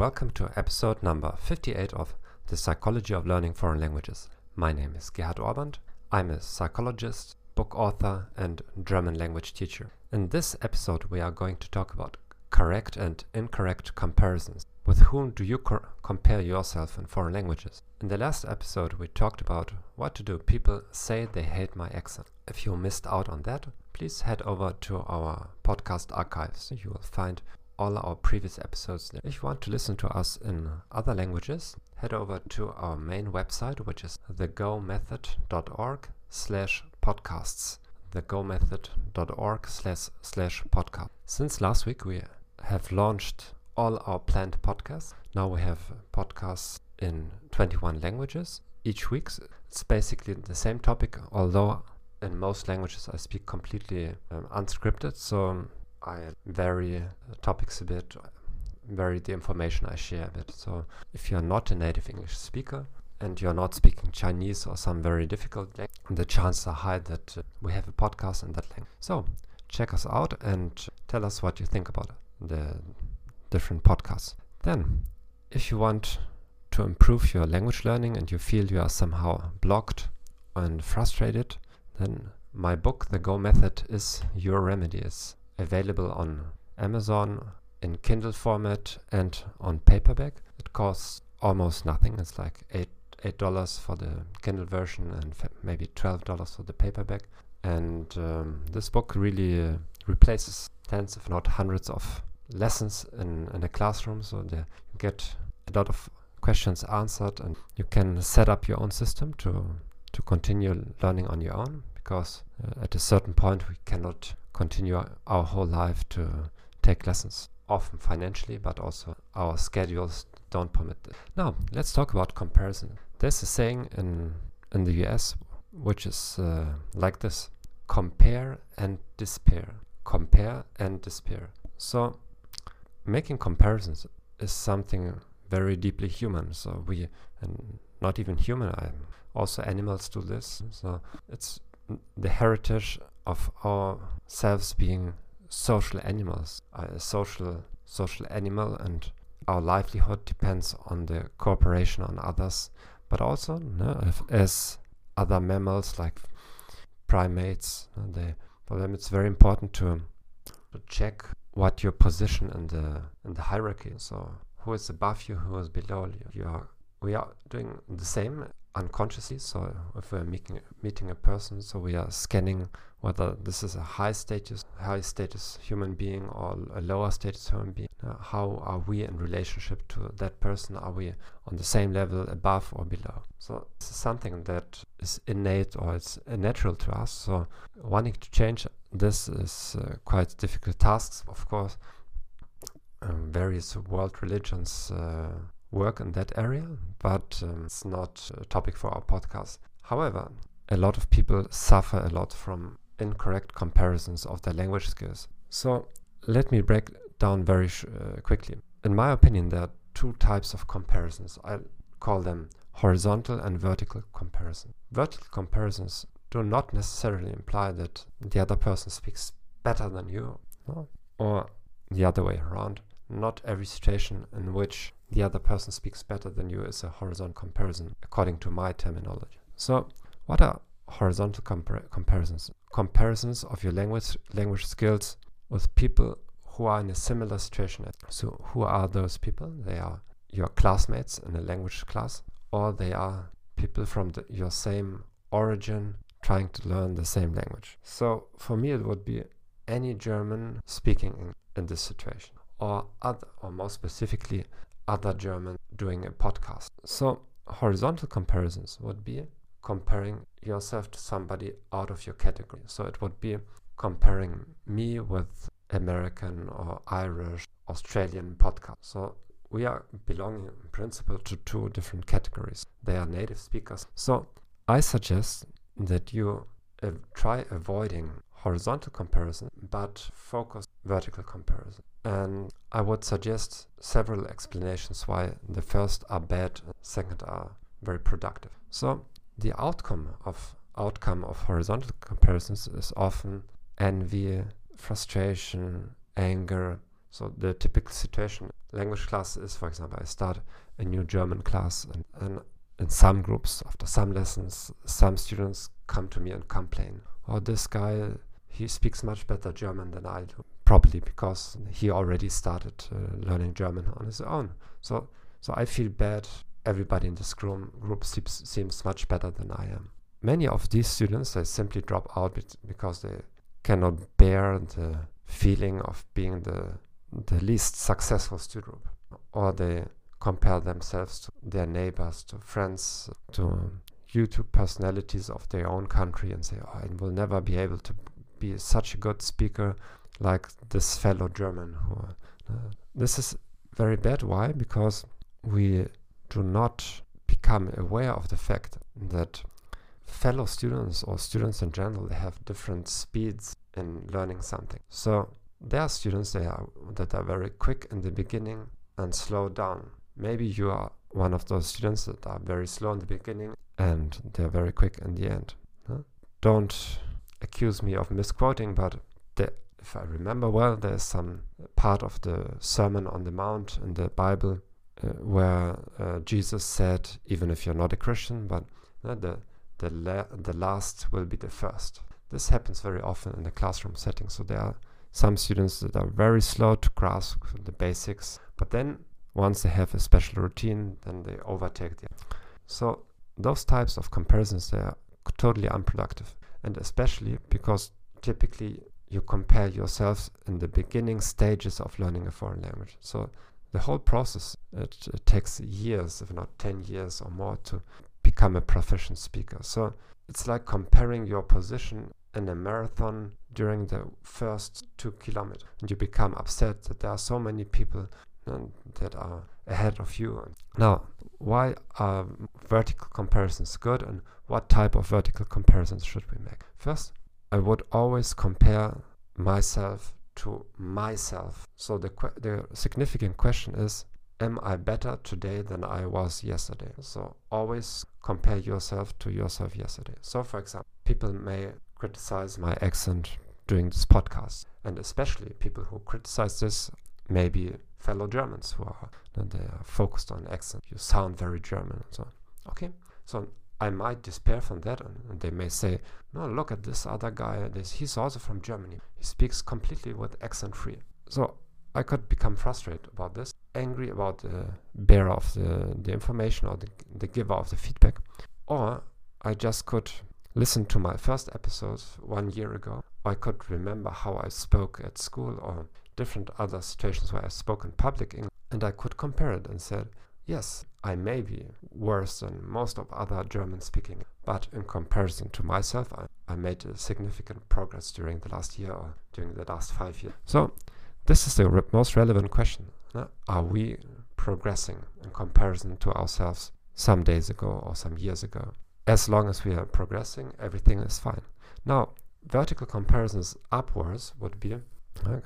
Welcome to episode number 58 of The Psychology of Learning Foreign Languages. My name is Gerhard Ohrband. I'm a psychologist, book author, and German language teacher. In this episode, we are going to talk about correct and incorrect comparisons. With whom do you co- compare yourself in foreign languages? In the last episode, we talked about what to do. People say they hate my accent. If you missed out on that, please head over to our podcast archives. You will find all our previous episodes. If you want to listen to us in other languages, head over to our main website, which is thegomethod.org slash podcasts. thegomethod.org slash podcast. Since last week, we have launched all our planned podcasts. Now we have podcasts in 21 languages each week. It's basically the same topic, although in most languages I speak completely um, unscripted. So I vary topics a bit, vary the information I share a bit. So if you're not a native English speaker and you're not speaking Chinese or some very difficult language, the chances are high that uh, we have a podcast in that language. So check us out and tell us what you think about the different podcasts. Then, if you want to improve your language learning and you feel you are somehow blocked and frustrated, then my book, The Go Method, is your remedy. It's available on Amazon in Kindle format and on paperback. It costs almost nothing. It's like eight eight dollars for the Kindle version and maybe twelve dollars for the paperback. And um, this book really uh, replaces tens, if not hundreds, of lessons in, in a classroom. So you get a lot of questions answered, and you can set up your own system to to continue learning on your own. Because uh, at a certain point, we cannot continue our whole life to take lessons, often financially, but also our schedules don't permit this. Now, let's talk about comparison. There's a saying in, in the US which is uh, like this compare and despair. Compare and despair. So, making comparisons is something very deeply human. So, we, and not even human, I'm also animals do this. So, it's the heritage of ourselves being social animals, a social social animal, and our livelihood depends on the cooperation on others, but also no, as other mammals like primates, they, for them it's very important to, to check what your position in the in the hierarchy. So who is above you, who is below you. You are we are doing the same unconsciously. So if we're meeting meeting a person, so we are scanning whether this is a high status high status human being or a lower status human being. Uh, how are we in relationship to that person? Are we on the same level above or below? So this is something that is innate or it's natural to us. So wanting to change this is uh, quite difficult tasks, of course. Um, various world religions uh, work in that area, but um, it's not a topic for our podcast. However, a lot of people suffer a lot from incorrect comparisons of their language skills. So let me break down very uh, quickly. In my opinion, there are two types of comparisons. I call them horizontal and vertical comparison. Vertical comparisons do not necessarily imply that the other person speaks better than you, no? or the other way around. Not every situation in which the other person speaks better than you is a horizontal comparison, according to my terminology. So, what are horizontal compar comparisons? Comparisons of your language language skills with people who are in a similar situation. So, who are those people? They are your classmates in a language class, or they are people from the, your same origin trying to learn the same language. So, for me, it would be any German speaking in, in this situation, or other, or more specifically, other German doing a podcast. So horizontal comparisons would be comparing yourself to somebody out of your category. So it would be comparing me with American or Irish, Australian podcast. So we are belonging in principle to two different categories. They are native speakers. So I suggest that you uh, try avoiding horizontal comparison but focus vertical comparison. And I would suggest several explanations why the first are bad, second are very productive. So the outcome of outcome of horizontal comparisons is often envy, frustration, anger, So the typical situation language class is, for example, I start a new German class, and, and in some groups, after some lessons, some students come to me and complain, "Oh, this guy, he speaks much better German than I do." Probably because he already started uh, learning German on his own. So, so I feel bad. Everybody in this group, group seems, seems much better than I am. Many of these students they simply drop out because they cannot bear the feeling of being the the least successful student or they compare themselves to their neighbors, to friends, to YouTube personalities of their own country, and say, "Oh, I will never be able to be such a good speaker like this fellow German." Who, uh, this is very bad. Why? Because we do not become aware of the fact that fellow students or students in general they have different speeds in learning something. So there are students that are, that are very quick in the beginning and slow down. Maybe you are one of those students that are very slow in the beginning and they're very quick in the end. Huh? Don't accuse me of misquoting, but the, if I remember well, there's some part of the Sermon on the Mount in the Bible uh, where uh, Jesus said, even if you're not a Christian, but uh, the the, la- the last will be the first. This happens very often in the classroom setting. So there are some students that are very slow to grasp the basics, but then once they have a special routine, then they overtake the. So those types of comparisons they are totally unproductive, and especially because typically you compare yourselves in the beginning stages of learning a foreign language. So the whole process it, it takes years, if not ten years or more, to become a proficient speaker. So it's like comparing your position in a marathon during the first two kilometers and you become upset that there are so many people um, that are ahead of you now why are vertical comparisons good and what type of vertical comparisons should we make first i would always compare myself to myself so the the significant question is am i better today than i was yesterday so always compare yourself to yourself yesterday so for example people may criticize my accent during this podcast. And especially people who criticize this, maybe fellow Germans who are they are focused on accent. You sound very German and so on. Okay, so I might despair from that, and, they may say, "No, look at this other guy. This he's also from Germany. He speaks completely with accent free." So I could become frustrated about this, angry about the bearer of the, the information or the, the giver of the feedback, or I just could listen to my first episodes one year ago, I could remember how I spoke at school or different other situations where I spoke in public English, and I could compare it and said, yes, I may be worse than most of other German speaking, but in comparison to myself, I, I made a significant progress during the last year or during the last five years. So this is the re most relevant question. Are we progressing in comparison to ourselves some days ago or some years ago? as long as we are progressing, everything is fine. Now, vertical comparisons upwards would be uh,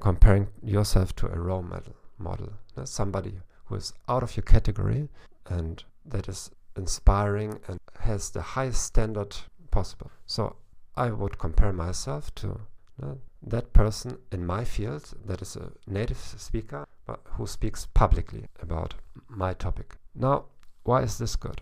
comparing yourself to a role model, model somebody who is out of your category and that is inspiring and has the highest standard possible. So I would compare myself to uh, that person in my field that is a native speaker but who speaks publicly about my topic. Now, why is this good?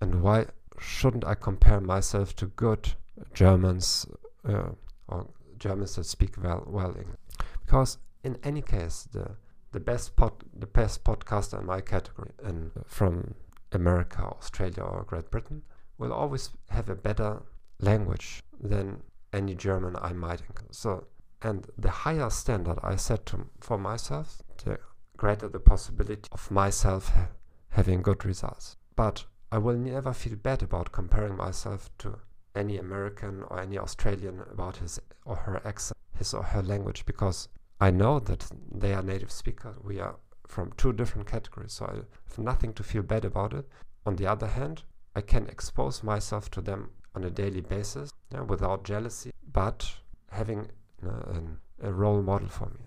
And why shouldn't I compare myself to good Germans uh, or Germans that speak well well English? Because in any case, the the best pod, the best podcaster in my category, and from America, Australia, or Great Britain, will always have a better language than any German I might. So, and the higher standard I set to, for myself, the greater the possibility of myself ha having good results. But I will never feel bad about comparing myself to any American or any Australian about his or her accent, his or her language, because I know that they are native speakers. We are from two different categories, so I have nothing to feel bad about it. On the other hand, I can expose myself to them on a daily basis without jealousy, but having uh, an, a role model for me.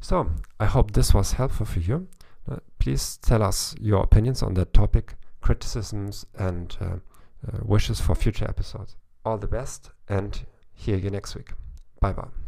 So, I hope this was helpful for you. Uh, please tell us your opinions on that topic criticisms and uh, uh, wishes for future episodes. All the best and hear you next week. Bye bye.